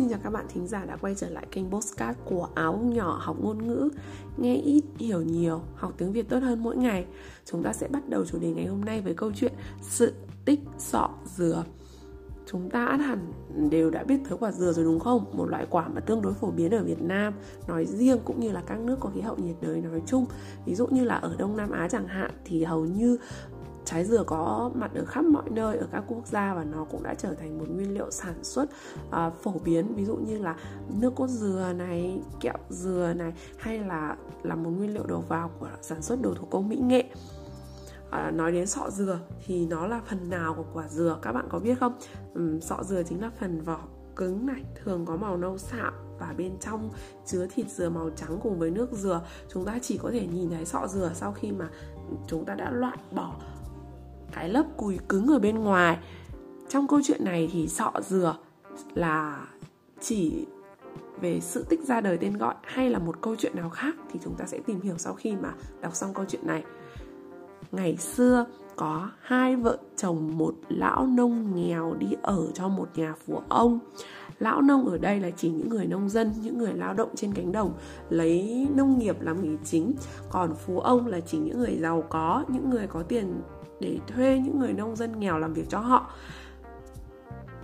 Xin chào các bạn thính giả đã quay trở lại kênh Postcard của Áo Nhỏ Học Ngôn Ngữ. Nghe ít, hiểu nhiều, học tiếng Việt tốt hơn mỗi ngày. Chúng ta sẽ bắt đầu chủ đề ngày hôm nay với câu chuyện Sự tích sọ dừa. Chúng ta át hẳn đều đã biết tới quả dừa rồi đúng không? Một loại quả mà tương đối phổ biến ở Việt Nam nói riêng cũng như là các nước có khí hậu nhiệt đới nói chung. Ví dụ như là ở Đông Nam Á chẳng hạn thì hầu như trái dừa có mặt ở khắp mọi nơi ở các quốc gia và nó cũng đã trở thành một nguyên liệu sản xuất uh, phổ biến. Ví dụ như là nước cốt dừa này kẹo dừa này hay là là một nguyên liệu đầu vào của sản xuất đồ thủ công mỹ nghệ. À, nói đến sọ dừa thì nó là phần nào của quả dừa các bạn có biết không? Uhm, sọ dừa chính là phần vỏ cứng này thường có màu nâu sạm và bên trong chứa thịt dừa màu trắng cùng với nước dừa. Chúng ta chỉ có thể nhìn thấy sọ dừa sau khi mà chúng ta đã loại bỏ cái lớp cùi cứng ở bên ngoài. Trong câu chuyện này thì sọ dừa là chỉ về sự tích ra đời tên gọi hay là một câu chuyện nào khác thì chúng ta sẽ tìm hiểu sau khi mà đọc xong câu chuyện này. Ngày xưa có hai vợ chồng, một lão nông nghèo đi ở cho một nhà phú ông. Lão nông ở đây là chỉ những người nông dân, những người lao động trên cánh đồng, lấy nông nghiệp làm nghề chính. Còn phú ông là chỉ những người giàu có, những người có tiền để thuê những người nông dân nghèo làm việc cho họ.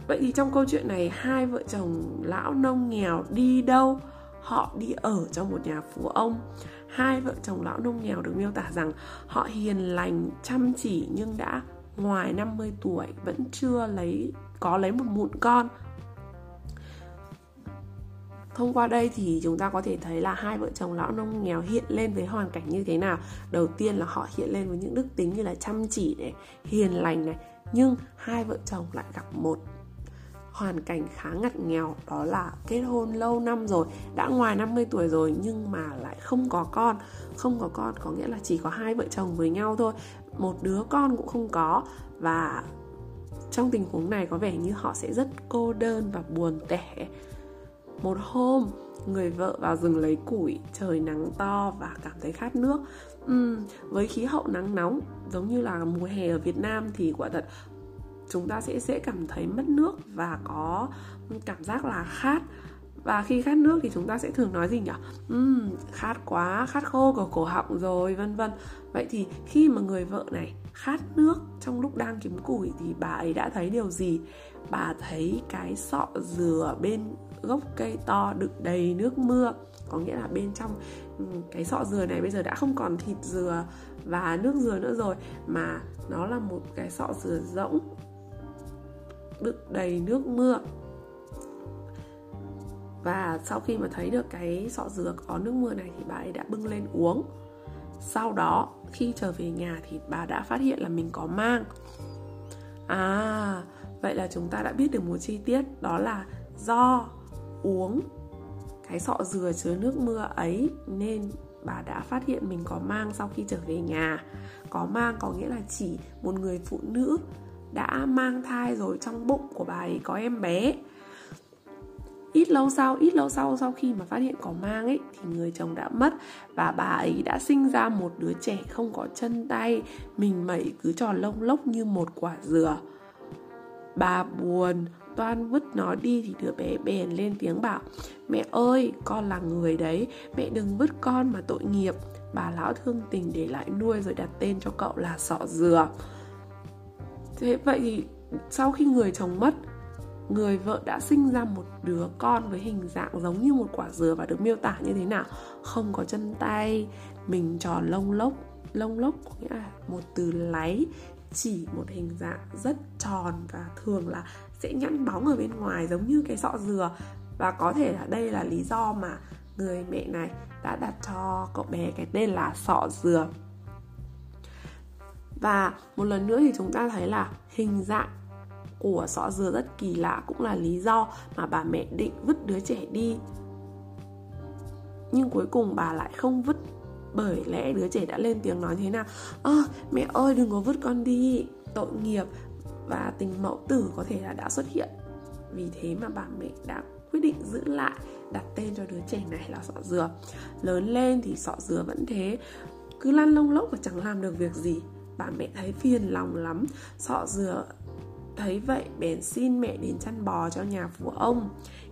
Vậy thì trong câu chuyện này, hai vợ chồng lão nông nghèo đi đâu? Họ đi ở trong một nhà phú ông. Hai vợ chồng lão nông nghèo được miêu tả rằng họ hiền lành, chăm chỉ nhưng đã ngoài 50 tuổi vẫn chưa lấy, có lấy một mụn con thông qua đây thì chúng ta có thể thấy là hai vợ chồng lão nông nghèo hiện lên với hoàn cảnh như thế nào. Đầu tiên là họ hiện lên với những đức tính như là chăm chỉ này, hiền lành này, nhưng hai vợ chồng lại gặp một hoàn cảnh khá ngặt nghèo, đó là kết hôn lâu năm rồi, đã ngoài 50 tuổi rồi nhưng mà lại không có con. Không có con có nghĩa là chỉ có hai vợ chồng với nhau thôi, một đứa con cũng không có. Và trong tình huống này có vẻ như họ sẽ rất cô đơn và buồn tẻ một hôm người vợ vào rừng lấy củi trời nắng to và cảm thấy khát nước uhm, với khí hậu nắng nóng giống như là mùa hè ở việt nam thì quả thật chúng ta sẽ dễ cảm thấy mất nước và có cảm giác là khát và khi khát nước thì chúng ta sẽ thường nói gì nhỉ? Uhm, khát quá, khát khô của cổ họng rồi, vân vân. Vậy thì khi mà người vợ này khát nước trong lúc đang kiếm củi thì bà ấy đã thấy điều gì? Bà thấy cái sọ dừa bên gốc cây to đựng đầy nước mưa. Có nghĩa là bên trong ừ, cái sọ dừa này bây giờ đã không còn thịt dừa và nước dừa nữa rồi, mà nó là một cái sọ dừa rỗng, đựng đầy nước mưa. Và sau khi mà thấy được cái sọ dừa có nước mưa này thì bà ấy đã bưng lên uống. Sau đó khi trở về nhà thì bà đã phát hiện là mình có mang. À vậy là chúng ta đã biết được một chi tiết, đó là do uống cái sọ dừa chứa nước mưa ấy nên bà đã phát hiện mình có mang sau khi trở về nhà. Có mang có nghĩa là chỉ một người phụ nữ đã mang thai rồi trong bụng của bà ấy có em bé ít lâu sau, ít lâu sau sau khi mà phát hiện có mang ấy, thì người chồng đã mất và bà ấy đã sinh ra một đứa trẻ không có chân tay, mình mẩy cứ tròn lông lốc như một quả dừa. Bà buồn, toan vứt nó đi thì đứa bé bèn lên tiếng bảo, mẹ ơi, con là người đấy, mẹ đừng vứt con mà tội nghiệp. Bà lão thương tình để lại nuôi rồi đặt tên cho cậu là sọ dừa. Thế vậy thì sau khi người chồng mất người vợ đã sinh ra một đứa con với hình dạng giống như một quả dừa và được miêu tả như thế nào? Không có chân tay, mình tròn lông lốc lông lốc có nghĩa là một từ láy, chỉ một hình dạng rất tròn và thường là sẽ nhẵn bóng ở bên ngoài giống như cái sọ dừa. Và có thể là đây là lý do mà người mẹ này đã đặt cho cậu bé cái tên là sọ dừa. Và một lần nữa thì chúng ta thấy là hình dạng của sọ dừa rất kỳ lạ cũng là lý do mà bà mẹ định vứt đứa trẻ đi. Nhưng cuối cùng bà lại không vứt bởi lẽ đứa trẻ đã lên tiếng nói thế nào ơ à, mẹ ơi đừng có vứt con đi tội nghiệp và tình mẫu tử có thể là đã xuất hiện. Vì thế mà bà mẹ đã quyết định giữ lại đặt tên cho đứa trẻ này là sọ dừa. Lớn lên thì sọ dừa vẫn thế cứ lăn lông lốc và chẳng làm được việc gì. Bà mẹ thấy phiền lòng lắm sọ dừa thấy vậy, bèn xin mẹ đến chăn bò cho nhà phú ông.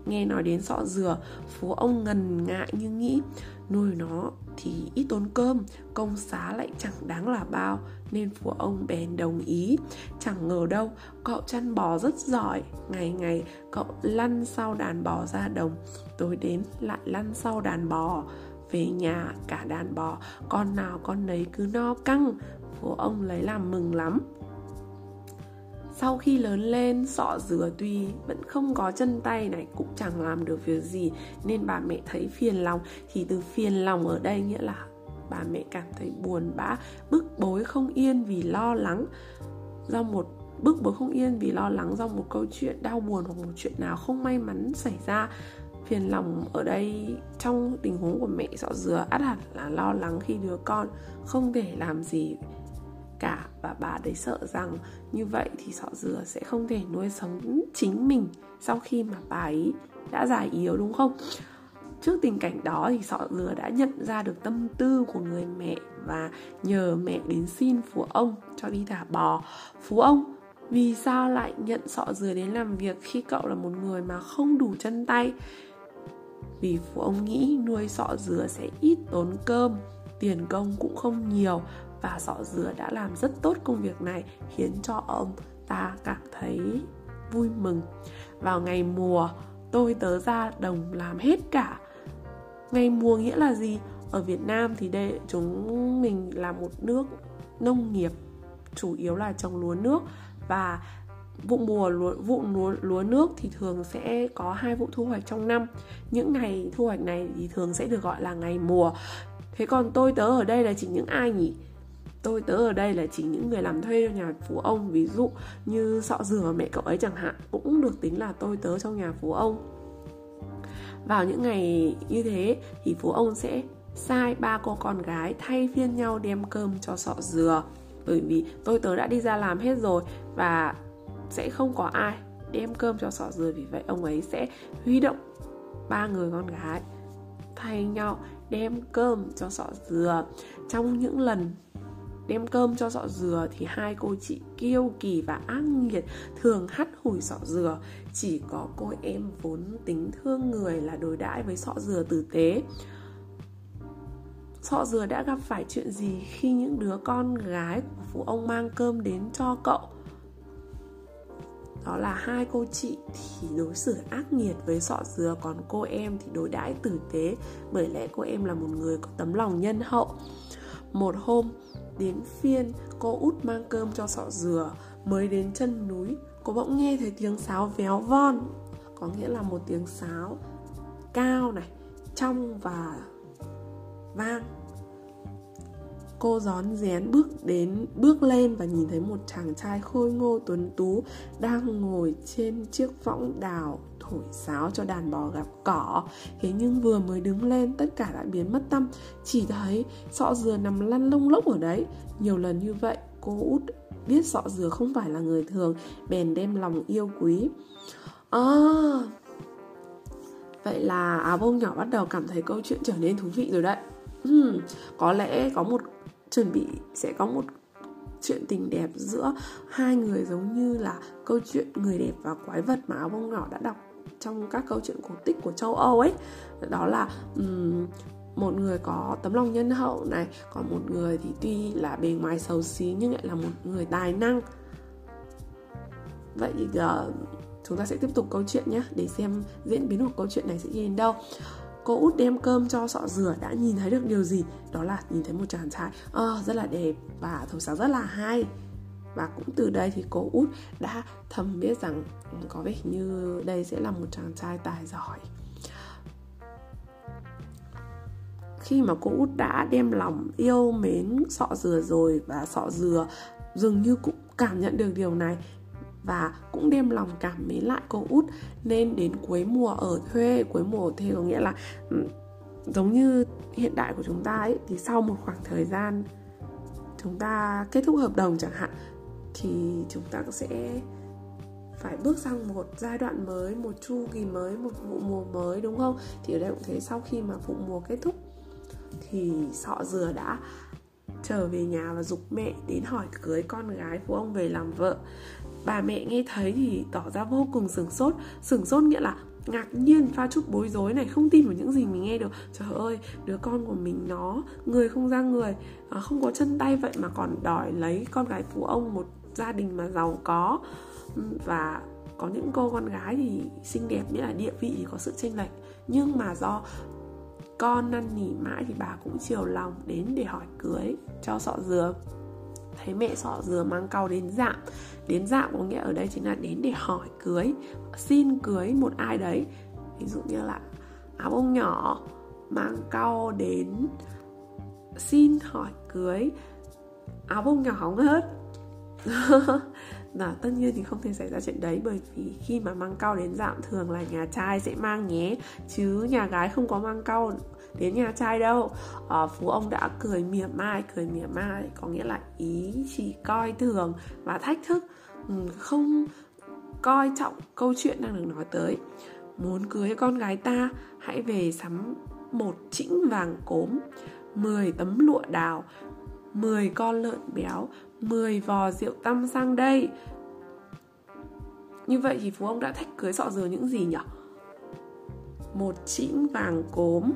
Nghe nói đến sọ dừa phú ông ngần ngại như nghĩ, nuôi nó thì ít tốn cơm, công xá lại chẳng đáng là bao, nên phú ông bèn đồng ý. Chẳng ngờ đâu, cậu chăn bò rất giỏi, ngày ngày cậu lăn sau đàn bò ra đồng, tối đến lại lăn sau đàn bò. Về nhà, cả đàn bò, con nào con nấy cứ no căng. Phú ông lấy làm mừng lắm sau khi lớn lên, sọ dừa tuy vẫn không có chân tay này, cũng chẳng làm được việc gì, nên bà mẹ thấy phiền lòng. Thì từ phiền lòng ở đây nghĩa là bà mẹ cảm thấy buồn bã, bức bối không yên vì lo lắng. Do một, bức bối không yên vì lo lắng do một câu chuyện đau buồn hoặc một chuyện nào không may mắn xảy ra. Phiền lòng ở đây trong tình huống của mẹ sọ dừa át hẳn là lo lắng khi đứa con không thể làm gì cả và bà đấy sợ rằng như vậy thì sọ dừa sẽ không thể nuôi sống chính mình sau khi mà bà ấy đã già yếu, đúng không? Trước tình cảnh đó thì sọ dừa đã nhận ra được tâm tư của người mẹ và nhờ mẹ đến xin phú ông cho đi thả bò. Phú ông, vì sao lại nhận sọ dừa đến làm việc khi cậu là một người mà không đủ chân tay? Vì phú ông nghĩ nuôi sọ dừa sẽ ít tốn cơm, tiền công cũng không nhiều và sọ dừa đã làm rất tốt công việc này khiến cho ông ta cảm thấy vui mừng. Vào ngày mùa tôi tớ ra đồng làm hết cả. Ngày mùa nghĩa là gì? Ở Việt Nam thì đây chúng mình là một nước nông nghiệp chủ yếu là trồng lúa nước. Và vụ mùa lúa, vụ lúa, lúa nước thì thường sẽ có hai vụ thu hoạch trong năm. Những ngày thu hoạch này thì thường sẽ được gọi là ngày mùa. Thế còn tôi tớ ở đây là chỉ những ai nhỉ? Tôi tớ ở đây là chỉ những người làm thuê cho nhà phú ông, ví dụ như sọ dừa mẹ cậu ấy chẳng hạn, cũng được tính là tôi tớ trong nhà phú ông. Vào những ngày như thế thì phú ông sẽ sai ba cô con gái thay phiên nhau đem cơm cho sọ dừa bởi vì tôi tớ đã đi ra làm hết rồi và sẽ không có ai đem cơm cho sọ dừa vì vậy ông ấy sẽ huy động ba người con gái thay nhau đem cơm cho sọ dừa trong những lần đem cơm cho sọ dừa thì hai cô chị kiêu kỳ và ác nghiệt thường hắt hủi sọ dừa. Chỉ có cô em vốn tính thương người là đối đãi với sọ dừa tử tế. Sọ dừa đã gặp phải chuyện gì khi những đứa con gái của phụ ông mang cơm đến cho cậu? Đó là hai cô chị thì đối xử ác nghiệt với sọ dừa, còn cô em thì đối đãi tử tế. Bởi lẽ cô em là một người có tấm lòng nhân hậu. Một hôm đến phiên, cô út mang cơm cho sọ dừa mới đến chân núi, cô bỗng nghe thấy tiếng sáo véo von. Có nghĩa là một tiếng sáo cao này, trong và vang. Cô gión rén bước đến, bước lên và nhìn thấy một chàng trai khôi ngô tuấn tú đang ngồi trên chiếc võng đào thổi sáo cho đàn bò gặp cỏ. Thế nhưng vừa mới đứng lên tất cả đã biến mất tâm. Chỉ thấy sọ dừa nằm lăn lông lốc ở đấy. Nhiều lần như vậy cô út biết sọ dừa không phải là người thường bèn đem lòng yêu quý. À, vậy là áo bông nhỏ bắt đầu cảm thấy câu chuyện trở nên thú vị rồi đấy. Uhm, có lẽ có một chuẩn bị sẽ có một chuyện tình đẹp giữa hai người giống như là câu chuyện người đẹp và quái vật mà áo bông nhỏ đã đọc trong các câu chuyện cổ tích của châu Âu ấy. Đó là um, một người có tấm lòng nhân hậu này còn một người thì tuy là bề ngoài xấu xí nhưng lại là một người tài năng. Vậy thì uh, chúng ta sẽ tiếp tục câu chuyện nhé để xem diễn biến của câu chuyện này sẽ đi đến đâu. Cô út đem cơm cho sọ dừa đã nhìn thấy được điều gì? Đó là nhìn thấy một chàng trai. Uh, rất là đẹp và thổi sáng rất là hay và cũng từ đây thì cô út đã thầm biết rằng ừ, có vẻ như đây sẽ là một chàng trai tài giỏi. Khi mà cô út đã đem lòng yêu mến, sọ dừa rồi và sọ dừa, dường như cũng cảm nhận được điều này và cũng đem lòng cảm mến lại cô út, nên đến cuối mùa ở thuê cuối mùa ở thuê có nghĩa là ừ, giống như hiện đại của chúng ta ấy, thì sau một khoảng thời gian chúng ta kết thúc hợp đồng chẳng hạn thì chúng ta sẽ phải bước sang một giai đoạn mới, một chu kỳ mới, một vụ mùa mới, đúng không? Thì ở đây cũng thế, sau khi mà vụ mùa kết thúc thì sọ dừa đã trở về nhà và dục mẹ đến hỏi cưới con gái của ông về làm vợ. Bà mẹ nghe thấy thì tỏ ra vô cùng sửng sốt. Sửng sốt nghĩa là ngạc nhiên, pha chút bối rối này, không tin vào những gì mình nghe được. Trời ơi, đứa con của mình nó, người không ra người à, không có chân tay vậy mà còn đòi lấy con gái phú ông một gia đình mà giàu có. Và có những cô con gái thì xinh đẹp nghĩa là địa vị thì có sự chênh lệch. Nhưng mà do con năn nỉ mãi thì bà cũng chiều lòng đến để hỏi cưới cho sọ dừa. Thấy mẹ sọ dừa mang cau đến dạm đến dạm có nghĩa ở đây chính là đến để hỏi cưới, xin cưới một ai đấy. Ví dụ như là áo bông nhỏ mang cau đến, xin hỏi cưới. Áo bông nhỏ không hết là tất nhiên thì không thể xảy ra chuyện đấy bởi vì khi mà mang cau đến dạm thường là nhà trai sẽ mang nhé chứ nhà gái không có mang cau đến nhà trai đâu. À, phú ông đã cười mỉa mai cười mỉa mai có nghĩa là ý chỉ coi thường và thách thức. Ừ, không coi trọng câu chuyện đang được nói tới. Muốn cưới con gái ta hãy về sắm một chĩnh vàng cốm 10 tấm lụa đào 10 con lợn béo 10 vò rượu tăm sang đây Như vậy thì Phú ông đã thách cưới sọ dừa những gì nhỉ? Một chĩm vàng cốm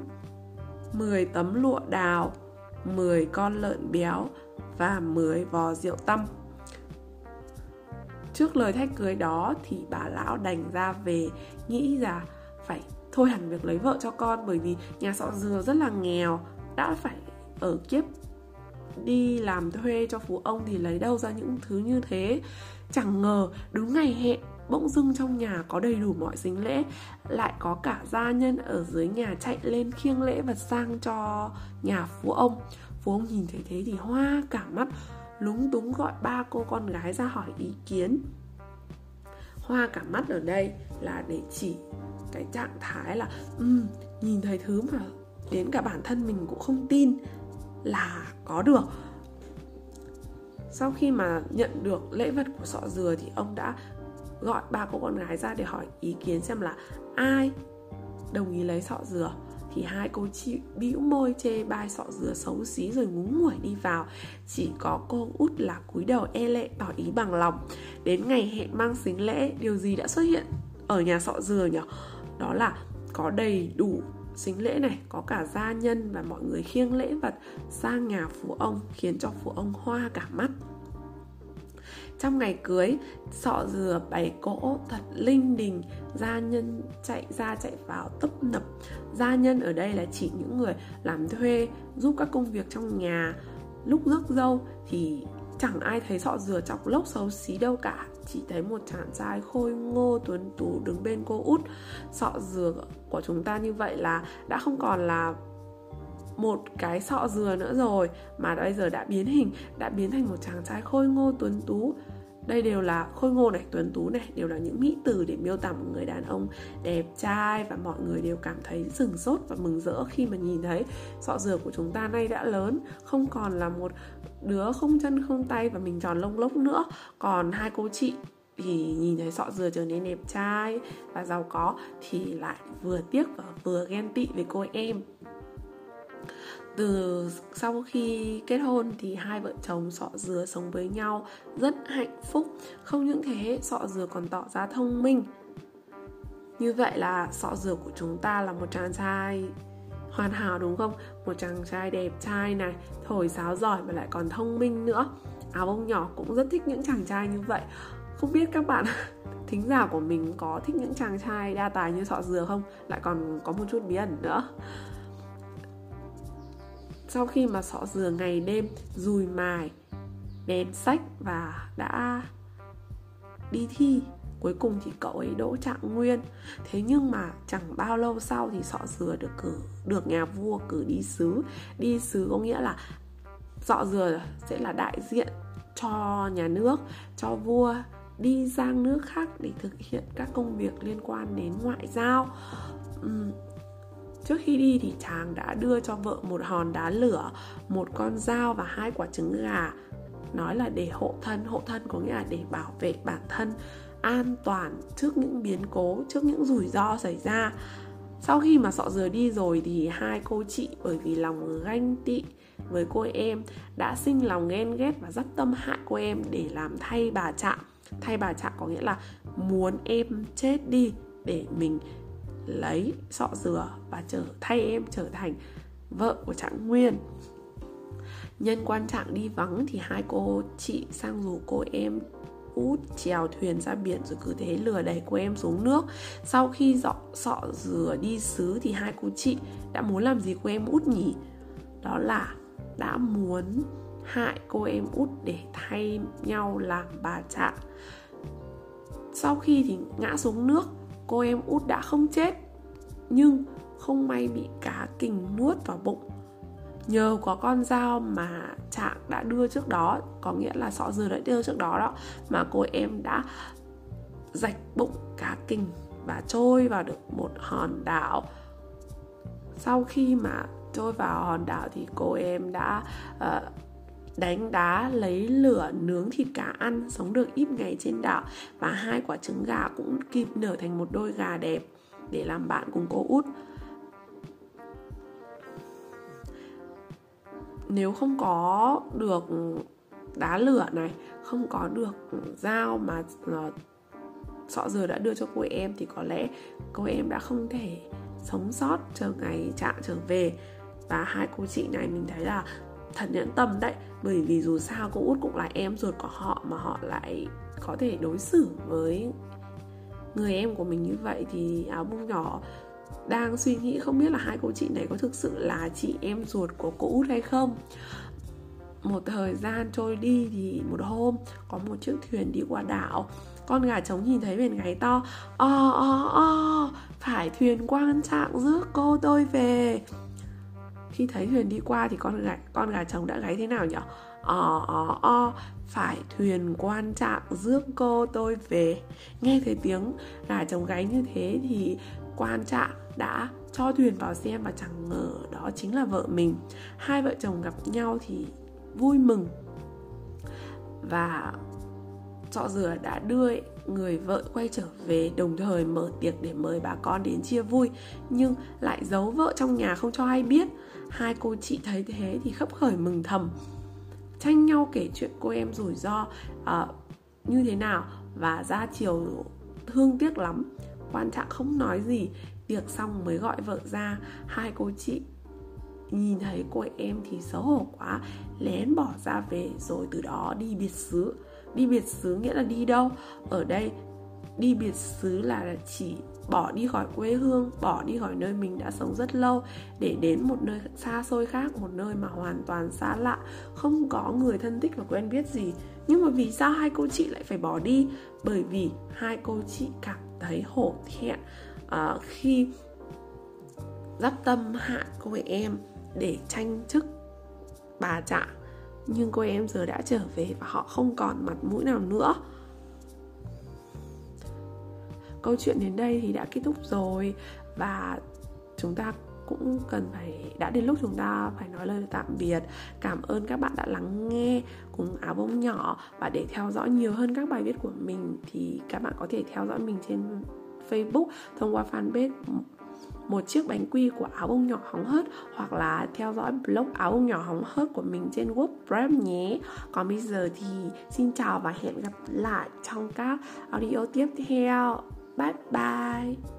10 tấm lụa đào 10 con lợn béo và 10 vò rượu tăm Trước lời thách cưới đó thì bà lão đành ra về, nghĩ là phải thôi hẳn việc lấy vợ cho con bởi vì nhà sọ dừa rất là nghèo, đã phải ở kiếp đi làm thuê cho phú ông thì lấy đâu ra những thứ như thế? Chẳng ngờ đúng ngày hẹn bỗng dưng trong nhà có đầy đủ mọi dính lễ lại có cả gia nhân ở dưới nhà chạy lên khiêng lễ vật sang cho nhà phú ông. Phú ông nhìn thấy thế thì hoa cả mắt lúng túng gọi ba cô con gái ra hỏi ý kiến. Hoa cả mắt ở đây là để chỉ cái trạng thái là um, nhìn thấy thứ mà đến cả bản thân mình cũng không tin là có được. Sau khi mà nhận được lễ vật của sọ dừa thì ông đã gọi ba cô con gái ra để hỏi ý kiến xem là ai đồng ý lấy sọ dừa. Thì hai cô chị bĩu môi chê bai sọ dừa xấu xí rồi ngúng nguẩy đi vào. Chỉ có cô út là cúi đầu e lệ tỏ ý bằng lòng. Đến ngày hẹn mang xính lễ, điều gì đã xuất hiện ở nhà sọ dừa nhỉ? Đó là có đầy đủ xính lễ này, có cả gia nhân và mọi người khiêng lễ vật sang nhà phú ông, khiến cho phú ông hoa cả mắt. Trong ngày cưới, sọ dừa bày cỗ thật linh đình, gia nhân chạy, ra chạy vào tấp nập. Gia nhân ở đây là chỉ những người làm thuê, giúp các công việc trong nhà. Lúc rước dâu thì chẳng ai thấy sọ dừa chọc lốc xấu xí đâu cả. Chỉ thấy một chàng trai khôi ngô tuấn tú đứng bên cô út. Sọ dừa của chúng ta như vậy là đã không còn là một cái sọ dừa nữa rồi, mà bây giờ đã biến hình, đã biến thành một chàng trai khôi ngô tuấn tú đây đều là khôi ngô này tuấn tú này, đều là những mỹ từ để miêu tả một người đàn ông đẹp trai và mọi người đều cảm thấy sừng sốt và mừng rỡ khi mà nhìn thấy. Sọ dừa của chúng ta nay đã lớn, không còn là một đứa không chân không tay và mình tròn lông lốc nữa. Còn hai cô chị thì nhìn thấy sọ dừa trở nên đẹp trai và giàu có thì lại vừa tiếc và vừa ghen tị với cô em từ sau khi kết hôn thì hai vợ chồng sọ dừa sống với nhau rất hạnh phúc. Không những thế, sọ dừa còn tỏ ra thông minh. Như vậy là sọ dừa của chúng ta là một chàng trai hoàn hảo đúng không? Một chàng trai đẹp trai này, thổi sáo giỏi và lại còn thông minh nữa. Áo bông nhỏ cũng rất thích những chàng trai như vậy. Không biết các bạn thính giả của mình có thích những chàng trai đa tài như sọ dừa không? Lại còn có một chút bí ẩn nữa sau khi mà sọ dừa ngày đêm dùi mài bén sách và đã đi thi cuối cùng thì cậu ấy đỗ trạng nguyên. Thế nhưng mà chẳng bao lâu sau thì sọ dừa được cử được nhà vua cử đi sứ đi sứ có nghĩa là sọ dừa sẽ là đại diện cho nhà nước cho vua đi sang nước khác để thực hiện các công việc liên quan đến ngoại giao. Uhm, Trước khi đi thì chàng đã đưa cho vợ một hòn đá lửa, một con dao và hai quả trứng gà. Nói là để hộ thân, hộ thân có nghĩa là để bảo vệ bản thân an toàn trước những biến cố, trước những rủi ro xảy ra. Sau khi mà sọ dừa đi rồi thì hai cô chị bởi vì lòng ganh tị với cô em đã sinh lòng ghen ghét và dắt tâm hại cô em để làm thay bà trạm, thay bà trạng có nghĩa là muốn em chết đi để mình lấy sọ dừa và trở thay em trở thành vợ của trạng nguyên. Nhân quan trạng đi vắng thì hai cô chị sang rủ cô em út chèo thuyền ra biển rồi cứ thế lừa đẩy cô em xuống nước. Sau khi dọ, sọ dừa đi xứ thì hai cô chị đã muốn làm gì cô em út nhỉ? Đó là đã muốn hại cô em út để thay nhau làm bà trạng. Sau khi thì ngã xuống nước cô em út đã không chết nhưng không may bị cá kình nuốt vào bụng. Nhờ có con dao mà trạng đã đưa trước đó có nghĩa là sọ dừa đã đưa trước đó đó mà cô em đã rạch bụng cá kình và trôi vào được một hòn đảo. Sau khi mà trôi vào hòn đảo thì cô em đã uh, đánh đá, lấy lửa, nướng thịt cá ăn, sống được ít ngày trên đảo. Và hai quả trứng gà cũng kịp nở thành một đôi gà đẹp để làm bạn cùng cô út. Nếu không có được đá lửa này, không có được dao mà ờ, sọ dừa đã đưa cho cô em, thì có lẽ cô em đã không thể sống sót, chờ ngày trạng trở về. Và hai cô chị này mình thấy là thật nhẫn tâm đấy. Bởi vì dù sao cô út cũng là em ruột của họ mà họ lại có thể đối xử với người em của mình như vậy thì áo bông nhỏ đang suy nghĩ không biết là hai cô chị này có thực sự là chị em ruột của cô út hay không. Một thời gian trôi đi thì một hôm có một chiếc thuyền đi qua đảo. Con gà trống nhìn thấy biển gáy to o o o phải thuyền quan trạng rước cô tôi về khi thấy thuyền đi qua thì con gà con gà chồng đã gáy thế nào nhỉ? Ò ò o phải thuyền quan trạng rước cô tôi về. Nghe thấy tiếng gà chồng gáy như thế thì quan trạng đã cho thuyền vào xem và chẳng ngờ đó chính là vợ mình. Hai vợ chồng gặp nhau thì vui mừng. Và trọ dừa đã đưa người vợ quay trở về, đồng thời mở tiệc để mời bà con đến chia vui. Nhưng lại giấu vợ trong nhà không cho ai biết hai cô chị thấy thế thì khấp khởi mừng thầm. Tranh nhau kể chuyện cô em rủi ro uh, như thế nào và ra chiều thương tiếc lắm. Quan trạng không nói gì tiệc xong mới gọi vợ ra. Hai cô chị nhìn thấy cô em thì xấu hổ quá lén bỏ ra về rồi từ đó đi biệt xứ. Đi biệt xứ nghĩa là đi đâu? Ở đây đi biệt xứ là chỉ bỏ đi khỏi quê hương bỏ đi khỏi nơi mình đã sống rất lâu để đến một nơi xa xôi khác một nơi mà hoàn toàn xa lạ không có người thân thích và quen biết gì. Nhưng mà vì sao hai cô chị lại phải bỏ đi? Bởi vì hai cô chị cảm thấy hổ thẹn uh, khi dắp tâm hạ cô em để tranh chức bà trạng nhưng cô em giờ đã trở về và họ không còn mặt mũi nào nữa câu chuyện đến đây thì đã kết thúc rồi và chúng ta cũng cần phải, đã đến lúc chúng ta phải nói lời tạm biệt cảm ơn các bạn đã lắng nghe cùng áo bông nhỏ và để theo dõi nhiều hơn các bài viết của mình thì các bạn có thể theo dõi mình trên Facebook thông qua fanpage một chiếc bánh quy của áo bông nhỏ hóng hớt hoặc là theo dõi blog áo bông nhỏ hóng hớt của mình trên WordPress nhé. Còn bây giờ thì xin chào và hẹn gặp lại trong các audio tiếp theo. 拜拜。